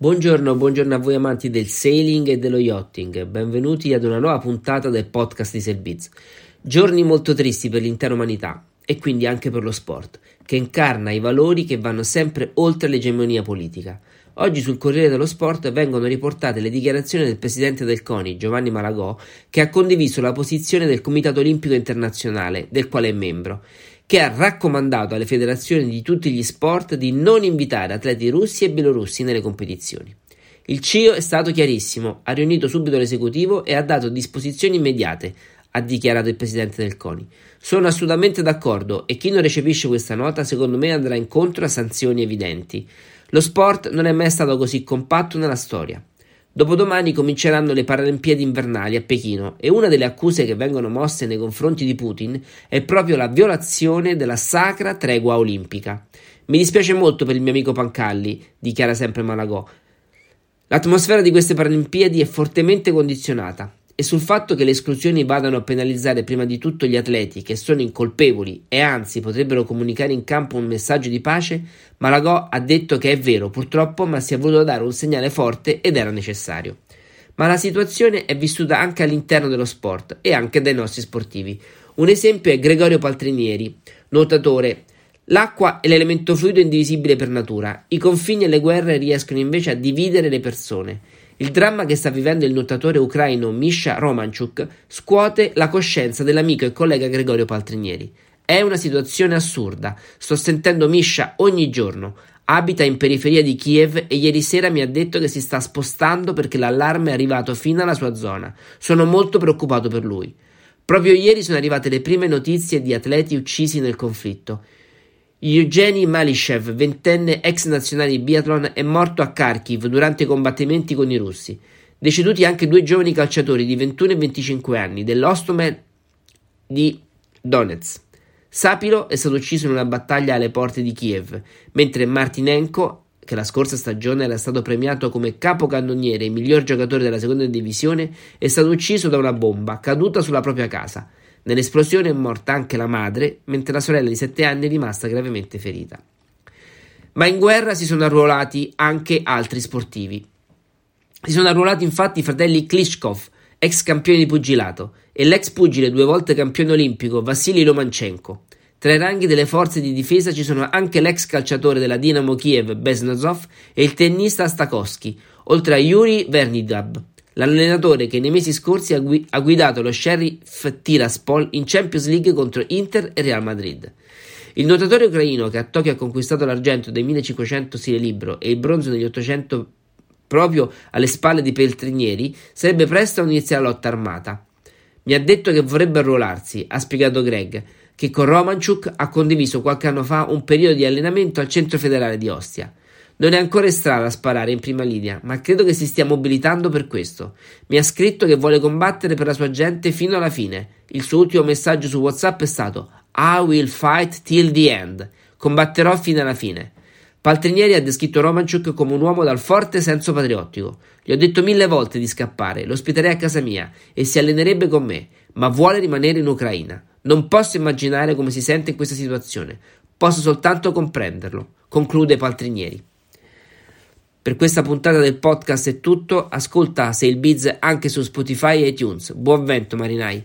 Buongiorno, buongiorno a voi amanti del sailing e dello yachting, benvenuti ad una nuova puntata del podcast di Selbiz. Giorni molto tristi per l'intera umanità e quindi anche per lo sport, che incarna i valori che vanno sempre oltre l'egemonia politica. Oggi sul Corriere dello Sport vengono riportate le dichiarazioni del presidente del CONI, Giovanni Malagò, che ha condiviso la posizione del Comitato Olimpico Internazionale, del quale è membro, che ha raccomandato alle federazioni di tutti gli sport di non invitare atleti russi e belorussi nelle competizioni. Il CIO è stato chiarissimo, ha riunito subito l'esecutivo e ha dato disposizioni immediate, ha dichiarato il presidente del CONI. Sono assolutamente d'accordo e chi non recepisce questa nota secondo me andrà incontro a sanzioni evidenti. Lo sport non è mai stato così compatto nella storia. Dopodomani cominceranno le Paralimpiadi invernali a Pechino e una delle accuse che vengono mosse nei confronti di Putin è proprio la violazione della sacra tregua olimpica. Mi dispiace molto per il mio amico Pancalli, dichiara sempre Malagò. L'atmosfera di queste Paralimpiadi è fortemente condizionata e sul fatto che le esclusioni vadano a penalizzare prima di tutto gli atleti che sono incolpevoli e anzi potrebbero comunicare in campo un messaggio di pace, Malagò ha detto che è vero purtroppo ma si è voluto dare un segnale forte ed era necessario. Ma la situazione è vissuta anche all'interno dello sport e anche dai nostri sportivi. Un esempio è Gregorio Paltrinieri, nuotatore. L'acqua è l'elemento fluido indivisibile per natura, i confini e le guerre riescono invece a dividere le persone. Il dramma che sta vivendo il nuotatore ucraino Misha Romanchuk scuote la coscienza dell'amico e collega Gregorio Paltrinieri. È una situazione assurda. Sto sentendo Misha ogni giorno. Abita in periferia di Kiev e ieri sera mi ha detto che si sta spostando perché l'allarme è arrivato fino alla sua zona. Sono molto preoccupato per lui. Proprio ieri sono arrivate le prime notizie di atleti uccisi nel conflitto. Evgeny Malishev, ventenne ex nazionale di biathlon, è morto a Kharkiv durante i combattimenti con i russi. Deceduti anche due giovani calciatori di 21 e 25 anni dell'Ostomel di Donetsk. Sapilo è stato ucciso in una battaglia alle porte di Kiev, mentre Martinenko, che la scorsa stagione era stato premiato come capocannoniere e miglior giocatore della seconda divisione, è stato ucciso da una bomba caduta sulla propria casa. Nell'esplosione è morta anche la madre, mentre la sorella di 7 anni è rimasta gravemente ferita. Ma in guerra si sono arruolati anche altri sportivi. Si sono arruolati infatti i fratelli Klitschkov, ex campioni di pugilato, e l'ex pugile due volte campione olimpico Vassili Lomachenko. Tra i ranghi delle forze di difesa ci sono anche l'ex calciatore della Dinamo Kiev Besnazov e il tennista Stakowski, oltre a Yuri Vernidab, l'allenatore che nei mesi scorsi ha, gui- ha guidato lo Sheriff Tiraspol in Champions League contro Inter e Real Madrid. Il nuotatore ucraino che a Tokyo ha conquistato l'argento dei 1500 stile libero e il bronzo negli 800 proprio alle spalle di Peltrinieri sarebbe presto a la lotta armata. Mi ha detto che vorrebbe arruolarsi, ha spiegato Greg, che con Romanchuk ha condiviso qualche anno fa un periodo di allenamento al centro federale di Ostia. Non è ancora strada a sparare in prima linea, ma credo che si stia mobilitando per questo. Mi ha scritto che vuole combattere per la sua gente fino alla fine. Il suo ultimo messaggio su WhatsApp è stato I will fight till the end. Combatterò fino alla fine. Paltrinieri ha descritto Romanchuk come un uomo dal forte senso patriottico. Gli ho detto mille volte di scappare, lo ospiterei a casa mia e si allenerebbe con me, ma vuole rimanere in Ucraina. Non posso immaginare come si sente in questa situazione. Posso soltanto comprenderlo, conclude Paltrinieri. Per questa puntata del podcast è tutto, ascolta Sail Biz anche su Spotify e iTunes. Buon vento marinai!